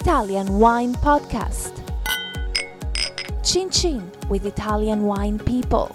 Italian Wine Podcast. Chin Chin with Italian wine people.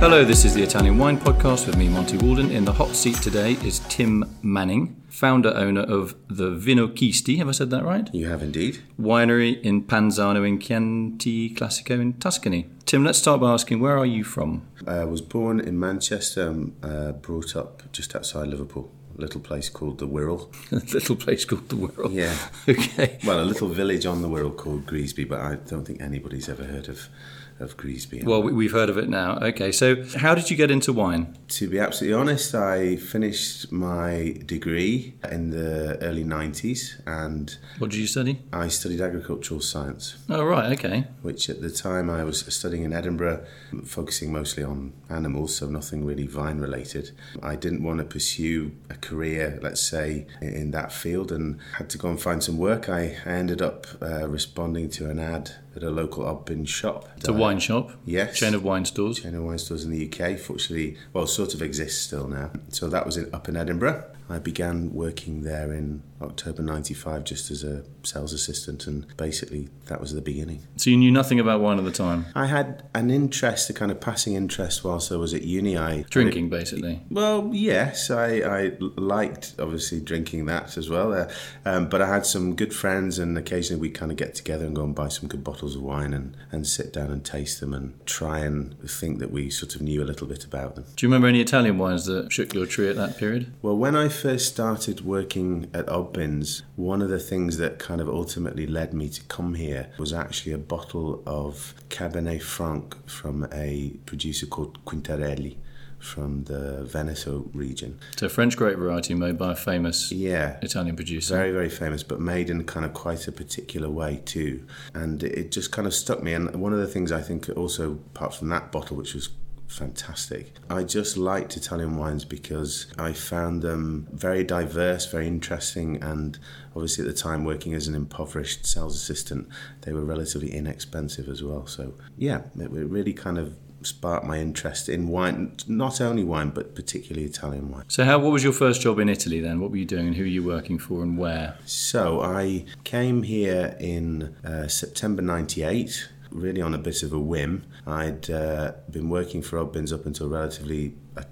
Hello, this is the Italian Wine Podcast with me, Monty Waldin. In the hot seat today is Tim Manning, founder owner of the Vinochisti. Have I said that right? You have indeed. Winery in Panzano in Chianti Classico in Tuscany. Tim, let's start by asking where are you from? I was born in Manchester, um, uh, brought up just outside Liverpool, a little place called the Wirral. a little place called the Wirral. Yeah. Okay. Well, a little village on the Wirral called Greasby, but I don't think anybody's ever heard of, of Greasby. Well, we- we've heard of it now. Okay, so how did you get into wine? To be absolutely honest, I finished my degree in the early 90s and What did you study? I studied agricultural science. Oh, right, okay. which at the time I was studying in Edinburgh, focusing mostly on animals, so nothing really vine related. I didn't want to pursue a career, let's say, in that field and had to go and find some work. I, I ended up uh, responding to an ad at a local Oddbin shop. It's a wine shop. Yes. Chain of wine stores. Chain of wine stores in the UK, fortunately, well, sort of exists still now. So that was in, up in Edinburgh. I began working there in October 95 just as a sales assistant, and basically that was the beginning. So you knew nothing about wine at the time? I had an interest, a kind of passing interest whilst I was at uni. I Drinking, basically. well, yes, I, I liked obviously drinking that as well. Uh, um, but I had some good friends, and occasionally we kind of get together and go and buy some good bottles of wine and, and sit down and taste them and try and think that we sort of knew a little bit about them. Do you remember any Italian wines that shook your tree at that period? Well, when I first started working at Oddbins, one of the things that kind of ultimately led me to come here was actually a bottle of Cabernet Franc from a producer called Quintarelli from the Veneto region. It's a French grape variety made by a famous Yeah. Italian producer. Very, very famous, but made in kind of quite a particular way too. And it just kind of stuck me. And one of the things I think also, apart from that bottle, which was fantastic, I just liked Italian wines because I found them very diverse, very interesting, and obviously at the time working as an impoverished sales assistant, they were relatively inexpensive as well. So yeah, it it really kind of sparked my interest in wine, not only wine, but particularly Italian wine. So, how? What was your first job in Italy then? What were you doing, and who were you working for, and where? So I came here in uh, September '98, really on a bit of a whim. I'd uh, been working for Oddbins up until relatively uh,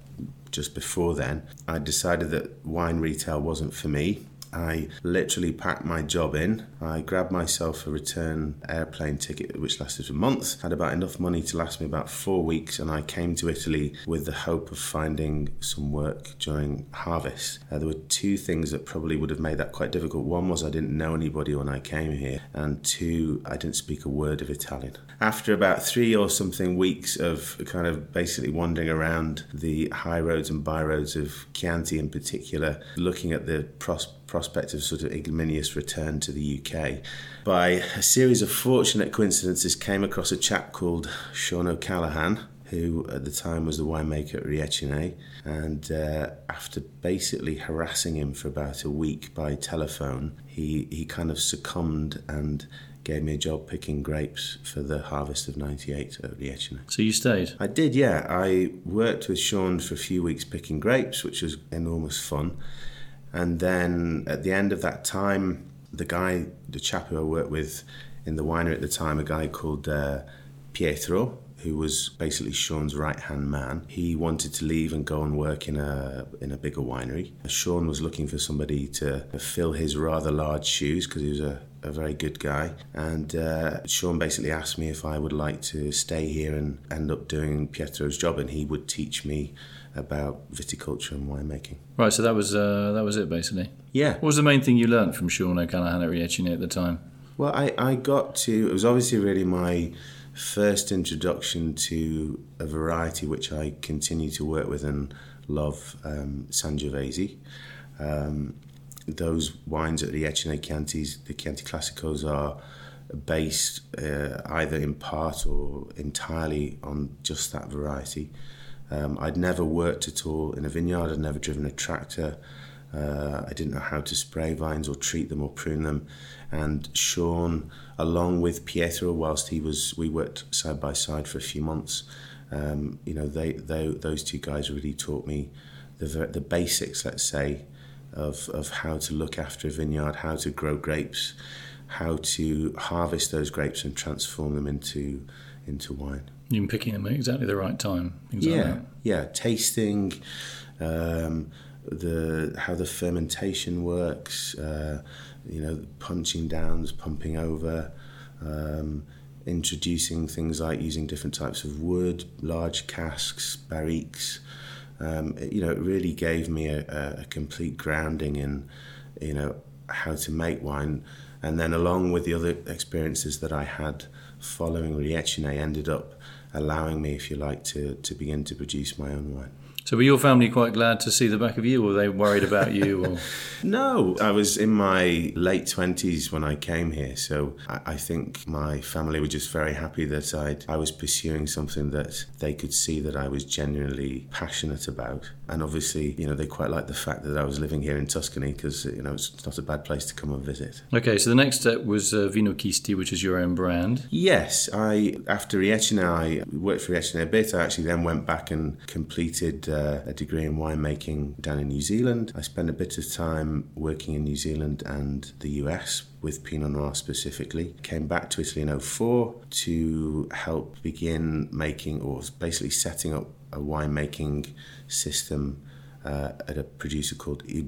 just before then. I decided that wine retail wasn't for me. I literally packed my job in. I grabbed myself a return airplane ticket, which lasted for months. Had about enough money to last me about four weeks, and I came to Italy with the hope of finding some work during harvest. Uh, there were two things that probably would have made that quite difficult. One was I didn't know anybody when I came here, and two, I didn't speak a word of Italian. After about three or something weeks of kind of basically wandering around the high roads and by roads of Chianti in particular, looking at the pros- prospect of sort of ignominious return to the UK, by a series of fortunate coincidences, came across a chap called Sean O'Callaghan, who at the time was the winemaker at Riecine. And uh, after basically harassing him for about a week by telephone, he, he kind of succumbed and gave me a job picking grapes for the harvest of 98 at Riecine. So you stayed. I did, yeah. I worked with Sean for a few weeks picking grapes, which was enormous fun. And then at the end of that time, the guy, the chap who I worked with in the winery at the time, a guy called uh, Pietro, who was basically Sean's right hand man. He wanted to leave and go and work in a in a bigger winery. Sean was looking for somebody to fill his rather large shoes because he was a, a very good guy. And uh, Sean basically asked me if I would like to stay here and end up doing Pietro's job, and he would teach me about viticulture and winemaking. Right. So that was uh, that was it basically. Yeah. What was the main thing you learnt from Sean O'Callaghan at Riecine at the time? Well, I, I got to, it was obviously really my first introduction to a variety which I continue to work with and love, um, Sangiovese. Um, those wines at Riecine Chiantis, the Chianti Classicos, are based uh, either in part or entirely on just that variety. Um, I'd never worked at all in a vineyard, I'd never driven a tractor. Uh, I didn't know how to spray vines or treat them or prune them. And Sean, along with Pietro, whilst he was, we worked side by side for a few months. Um, you know, they, they, those two guys really taught me the, the basics, let's say, of, of how to look after a vineyard, how to grow grapes, how to harvest those grapes and transform them into into wine. You've been picking them at exactly the right time. Things yeah, like yeah. Tasting, um, the how the fermentation works. Uh, you know, punching downs, pumping over. Um, introducing things like using different types of wood, large casks, barriques. Um, it, you know, it really gave me a, a complete grounding in, you know, how to make wine. And then along with the other experiences that I had following Riecine ended up allowing me, if you like, to, to begin to produce my own wine. So were your family quite glad to see the back of you, or were they worried about you? Or No, I was in my late 20s when I came here, so I, I think my family were just very happy that I'd, I was pursuing something that they could see that I was genuinely passionate about. And obviously, you know, they quite liked the fact that I was living here in Tuscany because, you know, it's not a bad place to come and visit. okay, so the next step was uh, Vinochisti, which is your own brand. Yes, I after Riecine, I worked for Riecine a bit. I actually then went back and completed uh, a degree in winemaking down in New Zealand. I spent a bit of time working in New Zealand and the US with Pinot Noir specifically. Came back to Italy in 04 to help begin making or basically setting up a winemaking system uh, at a producer called Il.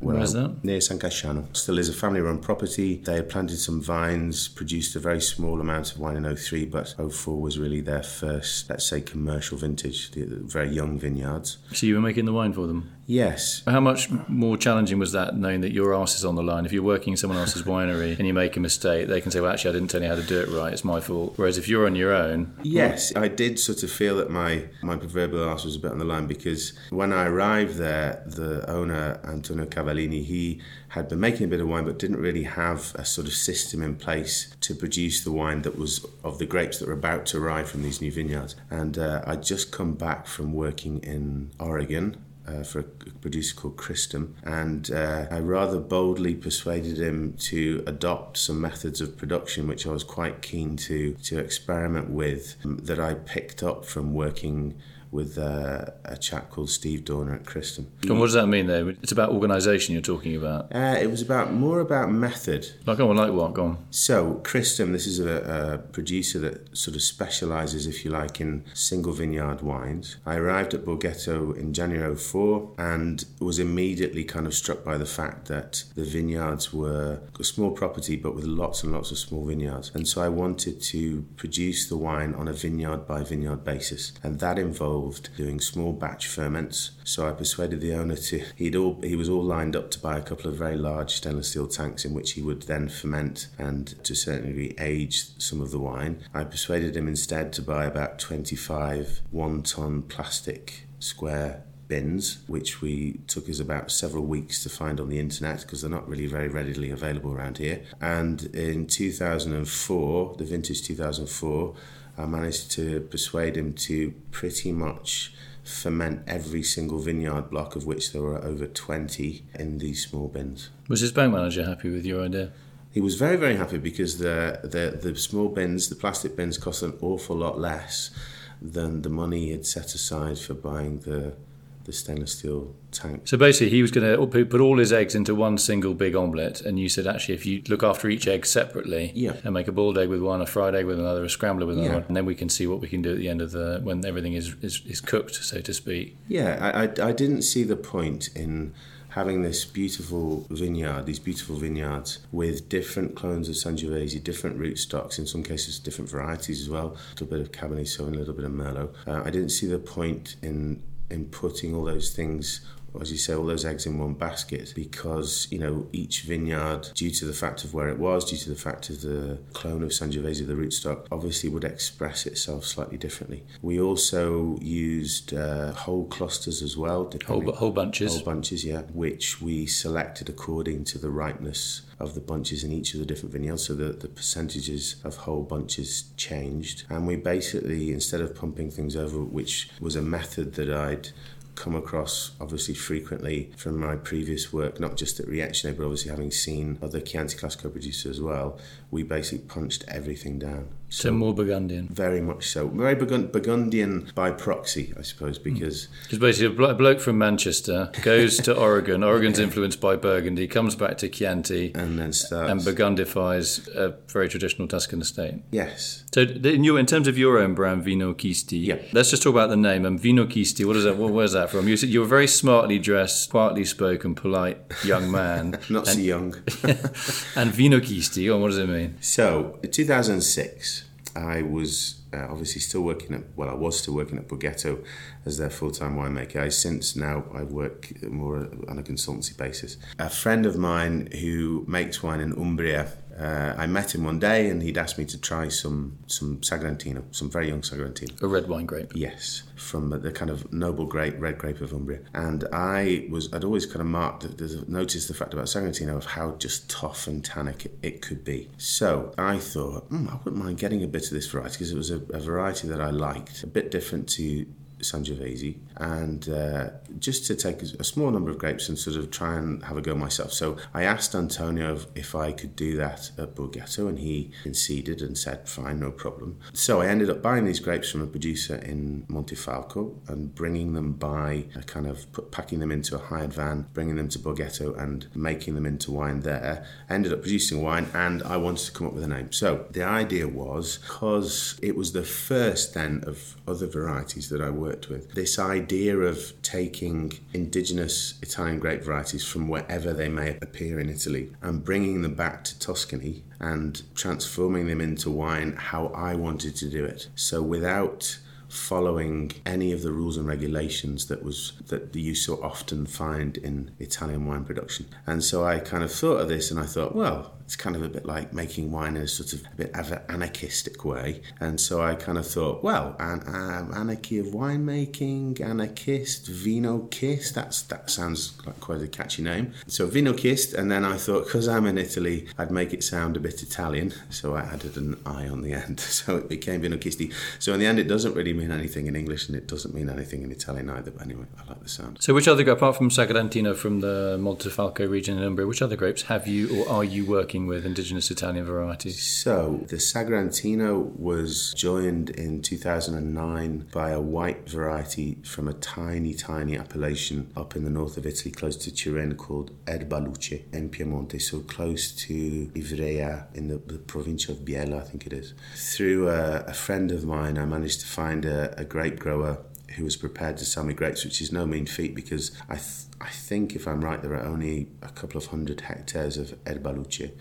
Where Where's I- that? Near San Casciano. Still is a family run property. They had planted some vines, produced a very small amount of wine in 03, but 04 was really their first, let's say, commercial vintage, the, the very young vineyards. So you were making the wine for them. Yes, How much more challenging was that, knowing that your ass is on the line? If you're working in someone else's winery and you make a mistake, they can say, "Well, actually, I didn't tell you how to do it right. It's my fault." Whereas if you're on your own, Yes, I did sort of feel that my, my proverbial arse was a bit on the line because when I arrived there, the owner, Antonio Cavallini, he had been making a bit of wine but didn't really have a sort of system in place to produce the wine that was of the grapes that were about to arrive from these new vineyards. And uh, I'd just come back from working in Oregon uh, for a producer called Cristom, and uh, I rather boldly persuaded him to adopt some methods of production which I was quite keen to to experiment with um, that I picked up from working with uh, a chap called Steve Doerner at Cristom. and what does that mean? There, it's about organisation you're talking about. Uh, it was about more about method Like, oh, like what? Go on. So, Cristom, this is a, a producer that sort of specialises, if you like, in single vineyard wines. I arrived at Borghetto in January 04 and was immediately kind of struck by the fact that the vineyards were a small property but with lots and lots of small vineyards. And so I wanted to produce the wine on a vineyard by vineyard basis. And that involved doing small batch ferments. So I persuaded the owner to, he'd all, he was all lined up to buy a couple of very large stainless steel tanks in which he would then ferment and to certainly age some of the wine. I persuaded him instead to buy about 25 one ton plastic square bins, which we took us about several weeks to find on the internet because they're not really very readily available around here. And in 2004, the vintage 2004, I managed to persuade him to pretty much ferment every single vineyard block, of which there were over 20 in these small bins. Was his bank manager happy with your idea? He was very, very happy because the, the, the small bins, the plastic bins, cost an awful lot less than the money he had set aside for buying the, the stainless steel tank. So basically, he was going to put all his eggs into one single big omelette, and you said, actually, if you look after each egg separately, Yeah. and make a boiled egg with one, a fried egg with another, a scrambler with another, Yeah. and then we can see what we can do at the end of the when everything is is, is cooked, so to speak. Yeah, I, I, I didn't see the point in having this beautiful vineyard, these beautiful vineyards with different clones of Sangiovese, different rootstocks, in some cases different varieties as well, a little bit of Cabernet Sauvignon, a little bit of Merlot. Uh, I didn't see the point in in putting all those things as you say, all those eggs in one basket because, you know, each vineyard, due to the fact of where it was, due to the fact of the clone of Sangiovese, the rootstock, obviously would express itself slightly differently. We also used uh, whole clusters as well. Whole, whole bunches. Whole bunches, yeah, which we selected according to the ripeness of the bunches in each of the different vineyards. So the, the percentages of whole bunches changed. And we basically, instead of pumping things over, which was a method that I'd come across obviously frequently from my previous work, not just at Riecine, but obviously having seen other Chianti Classico producers as well, we basically punched everything down. So more Burgundian. Very much so. Very Burgund- Burgundian by proxy, I suppose, Hmm. because Because basically, a blo- bloke from Manchester goes to Oregon. Oregon's influenced by Burgundy, comes back to Chianti, and then starts. and Burgundifies a very traditional Tuscan estate. yes. So, in, your, in terms of your own brand, Vinochisti, Yeah. let's just talk about the name. Um, Vinochisti, what is that? Where, where's that from? You, said you were a very smartly dressed, quietly spoken, polite young man. Not so young. and Vinochisti, oh, what does it mean? So, 2006, I was uh, obviously still working at, well, I was still working at Borghetto as their full time winemaker. I since now I work more on a consultancy basis. A friend of mine who makes wine in Umbria. Uh, I met him one day and he'd asked me to try some some Sagrantino, some very young Sagrantino. A red wine grape. Yes, from the kind of noble grape, red grape of Umbria. And I was, I'd always kind of marked, noticed the fact about Sagrantino of how just tough and tannic it, it could be. So I thought, mm, I wouldn't mind getting a bit of this variety because it was a, a variety that I liked, a bit different to Sangiovese, and uh, just to take a small number of grapes and sort of try and have a go myself. So I asked Antonio if, I could do that at Borghetto, and he conceded and said, fine, no problem. So I ended up buying these grapes from a producer in Montefalco and bringing them by, a kind of put, packing them into a hired van, bringing them to Borghetto and making them into wine there. I ended up producing wine, and I wanted to come up with a name. So the idea was, because it was the first then of other varieties that I worked with, this idea of taking indigenous Italian grape varieties from wherever they may appear in Italy and bringing them back to Tuscany and transforming them into wine how I wanted to do it. So without following any of the rules and regulations that was that you so often find in Italian wine production. And so I kind of thought of this and I thought, well, it's kind of a bit like making wine in a sort of a bit of an anarchistic way. And so I kind of thought, well, an, um, anarchy of winemaking, anarchist, vino kiss. That's that sounds like quite a catchy name. So vino kist, and then I thought, because I'm in Italy, I'd make it sound a bit Italian. So I added an I on the end, so it became vino chisti. So in the end, it doesn't really mean anything in English, and it doesn't mean anything in Italian either. But anyway, I like the sound. So, which other, apart from Sagrantino from the Montefalco region in Umbria, which other grapes have you or are you working with indigenous Italian varieties? So the Sagrantino was joined in 2009 by a white variety from a tiny, tiny appellation up in the north of Italy, close to Turin, called Erbaluce in Piemonte, so close to Ivrea in the, the province of Biella, I think it is. Through a, a friend of mine, I managed to find a, a grape grower who was prepared to sell me grapes, which is no mean feat because I, th- I think, if I'm right, there are only a couple of hundred hectares of Erbaluce,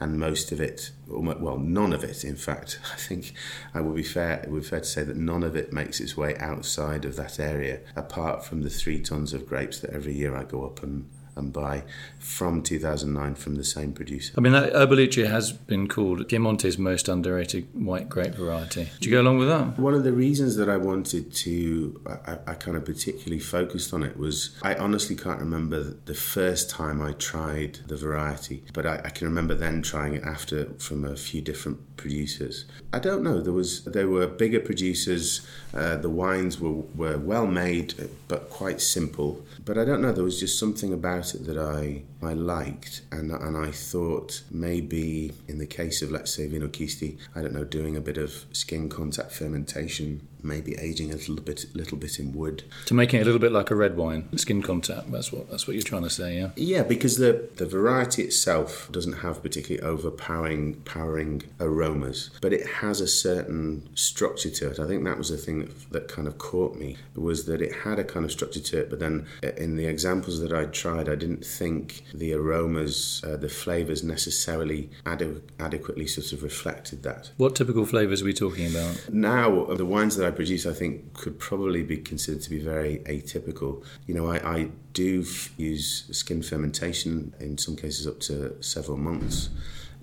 and most of it, well, none of it, in fact, I think I would be fair, it would be fair to say that none of it makes its way outside of that area, apart from the three tons of grapes that every year I go up and and buy from 2009 from the same producer. I mean, that Erbaluce has been called Piemonte's most underrated white grape variety. Do you go along with that? One of the reasons that I wanted to, I, I kind of particularly focused on it was I honestly can't remember the first time I tried the variety, but I, I can remember then trying it after from a few different producers. I don't know. There was there were bigger producers. Uh, the wines were were well made, but quite simple. But I don't know. There was just something about it that I I liked, and and I thought maybe in the case of let's say Vinochisti, I don't know, doing a bit of skin contact fermentation, maybe aging a little bit little bit in wood. To making it a little bit like a red wine, skin contact. That's what that's what you're trying to say, yeah. Yeah, because the the variety itself doesn't have particularly overpowering powering aromas, but it has a certain structure to it. I think that was the thing that that kind of caught me was that it had a kind of structure to it, but then uh, in the examples that I tried, I didn't think the aromas, uh, the flavors necessarily ade- adequately sort of reflected that. What typical flavors are we talking about? Now, the wines that I produce, I think, could probably be considered to be very atypical. You know, I, I do f- use skin fermentation in some cases up to several months.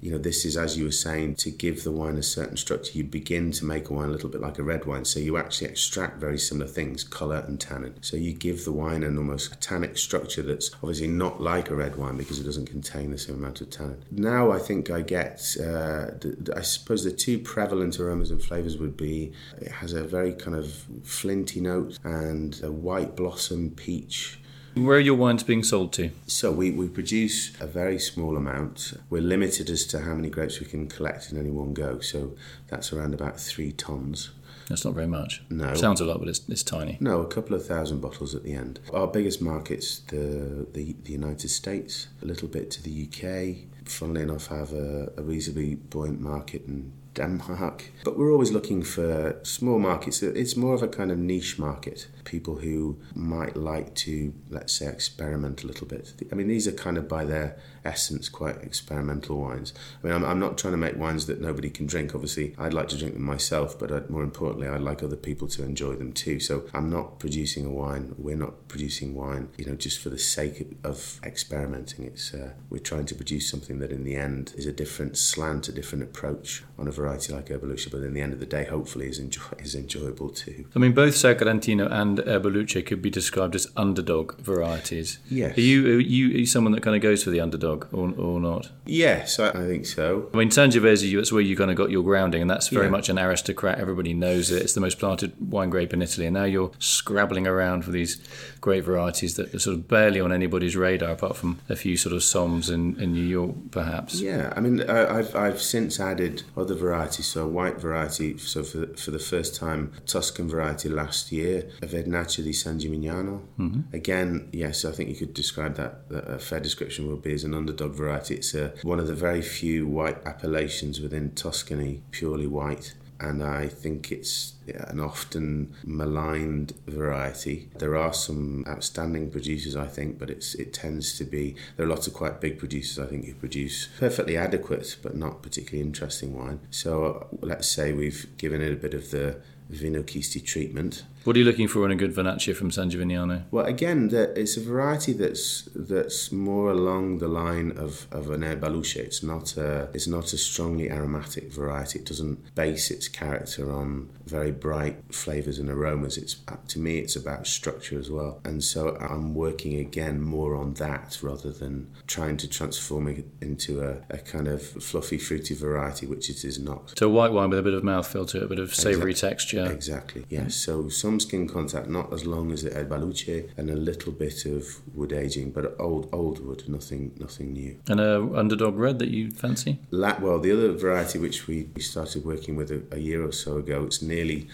You know, this is, as you were saying, to give the wine a certain structure. You begin to make a wine a little bit like a red wine. So you actually extract very similar things, colour and tannin. So you give the wine an almost tannic structure that's obviously not like a red wine because it doesn't contain the same amount of tannin. Now I think I get, uh, the, I suppose the two prevalent aromas and flavours would be it has a very kind of flinty note and a white blossom peach Where are your wines being sold to? So we, we produce a very small amount. We're limited as to how many grapes we can collect in any one go. So that's around about three tons. That's not very much. No. Sounds a lot, but it's, it's tiny. No, a couple of thousand bottles at the end. Our biggest markets, the the, the United States, a little bit to the UK. Funnily enough, have a, a reasonably buoyant market in Denmark. But we're always looking for small markets. It's more of a kind of niche market. People who might like to, let's say, experiment a little bit. I mean, these are kind of by their essence quite experimental wines. I mean, I'm, I'm not trying to make wines that nobody can drink. Obviously, I'd like to drink them myself, but I'd, more importantly, I'd like other people to enjoy them too. So I'm not producing a wine. We're not producing wine, you know, just for the sake of experimenting. It's uh, we're trying to produce something that, in the end, is a different slant, a different approach on a variety like Erbaluce. But in the end of the day, hopefully, is enjoy, is enjoyable too. I mean, both Sagrantino and Erbaluce could be described as underdog varieties. Yes. Are you are you, are you someone that kind of goes for the underdog or, or not? Yes, I, I think so. I mean, Sangiovese, that's where you kind of got your grounding, and that's very Yeah. much an aristocrat. Everybody knows it. It's the most planted wine grape in Italy, and now you're scrabbling around for these great varieties that are sort of barely on anybody's radar, apart from a few sort of Soms in, in New York, perhaps. Yeah, I mean, I, I've I've since added other varieties. So a white variety. So for for the first time, Tuscan variety last year, Vernaccia di San Gimignano. Mm-hmm. Again, yes, I think you could describe that. that A fair description would be as an underdog variety. It's a, one of the very few white appellations within Tuscany, purely white. And I think it's an often maligned variety. There are some outstanding producers, I think, but it's it tends to be there are lots of quite big producers, I think, who produce perfectly adequate but not particularly interesting wine. So uh, let's say we've given it a bit of the Vinochisti treatment. What are you looking for in a good Vernaccia from San Gimignano? Well, again, the, it's a variety that's that's more along the line of, of an Erbaluce. It's not a it's not a strongly aromatic variety. It doesn't base its character on very bright flavors and aromas. It's uh, to me, it's about structure as well. And so I'm working again more on that rather than trying to transform it into a, a kind of fluffy, fruity variety, which it is not. So white wine with a bit of mouthfeel to it, a bit of savoury texture. Exactly. Yes. So some skin contact, not as long as the Erbaluce, and a little bit of wood aging, but old old wood, nothing nothing new. And a underdog red that you fancy? La- well, the other variety which we started working with a, a year or so ago, it's nearly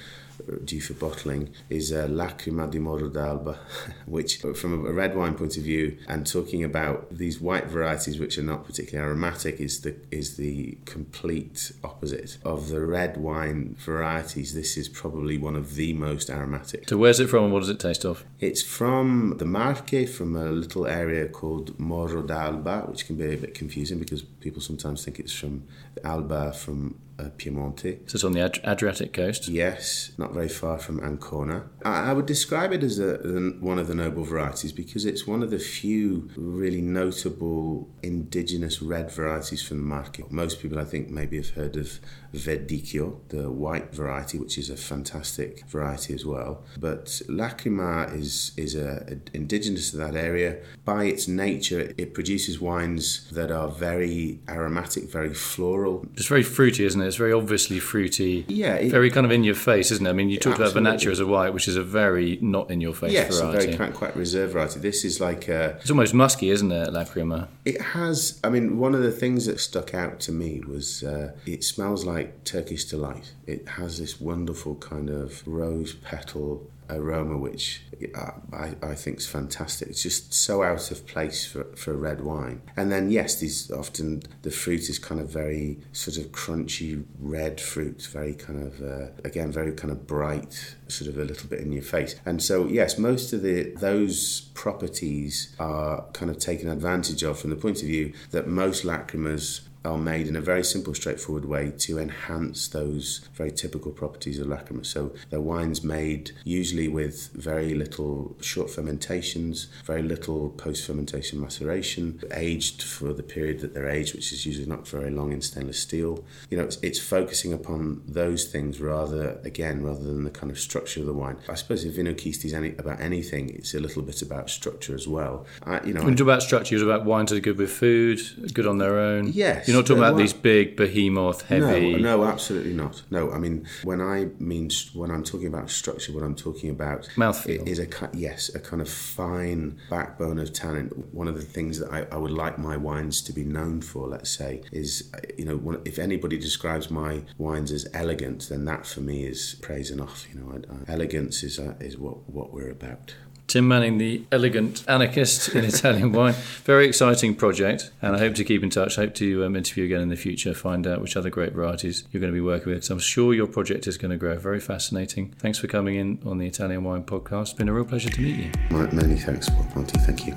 due for bottling is uh, Lacrima di Morro d'Alba, which, from a red wine point of view, and talking about these white varieties which are not particularly aromatic, is the is the complete opposite of the red wine varieties. This is probably one of the most aromatic. So where's it from and what does it taste of? It's from the Marche, from a little area called Moro d'Alba, which can be a bit confusing because people sometimes think it's from Alba from uh, Piemonte. So it's on the Ad- Adriatic coast. Yes, not very far from Ancona. I, I would describe it as a, one of the noble varieties because it's one of the few really notable indigenous red varieties from the Marche. Most people, I think, maybe have heard of Verdicchio, the white variety, which is a fantastic variety as well. But Lacrima is is a, a indigenous to that area. By its nature, it produces wines that are very aromatic, very floral. It's very fruity, isn't it? It's very obviously fruity. Yeah, it- very kind of in your face, isn't it? I mean, you talked about Absolutely. Vernaccia as a white, which is a very not in your face Yes, a variety. very quite, quite reserved variety. This is like a, It's almost musky, isn't it, Lacrima? It has. I mean, one of the things that stuck out to me was uh, it smells like Turkish delight. It has this wonderful kind of rose petal aroma, which uh, I, I think is fantastic. It's just so out of place for, for a red wine. And then, yes, these often the fruit is kind of very sort of crunchy red fruit, very kind of, uh, again, very kind of bright, sort of a little bit in your face. And so, yes, most of the those properties are kind of taken advantage of from the point of view that most lacrimas are made in a very simple, straightforward way to enhance those very typical properties of lacrima. So they're wines made usually with very little short fermentations, very little post-fermentation maceration, aged for the period that they're aged, which is usually not very long in stainless steel. You know, it's, it's focusing upon those things rather, again, rather than the kind of structure of the wine. I suppose if Vinochisti is any, about anything, it's a little bit about structure as well. I, you know, When you talk about structure, it's about wines that are good with food, good on their own. Yes. You're you're not talking about these big behemoth, heavy. No, no, absolutely not. No, I mean when I mean when I'm talking about structure, what I'm talking about Mouthfeel. is a yes, a kind of fine backbone of tannin. One of the things that I, I would like my wines to be known for, let's say, is you know one- if anybody describes my wines as elegant, then that for me is praise enough. You know, I, I, elegance is uh, is what what we're about. Tim Manning, the elegant anarchist in Italian wine. Very exciting project, and I hope to keep in touch. hope to um, interview again in the future, find out which other great varieties you're going to be working with. So I'm sure your project is going to grow. Very fascinating. Thanks for coming in on the Italian Wine Podcast. It's been a real pleasure to meet you. My- Many thanks, Paul Ponti. Thank you.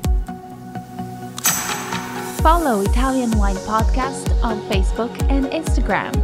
Follow Italian Wine Podcast on Facebook and Instagram.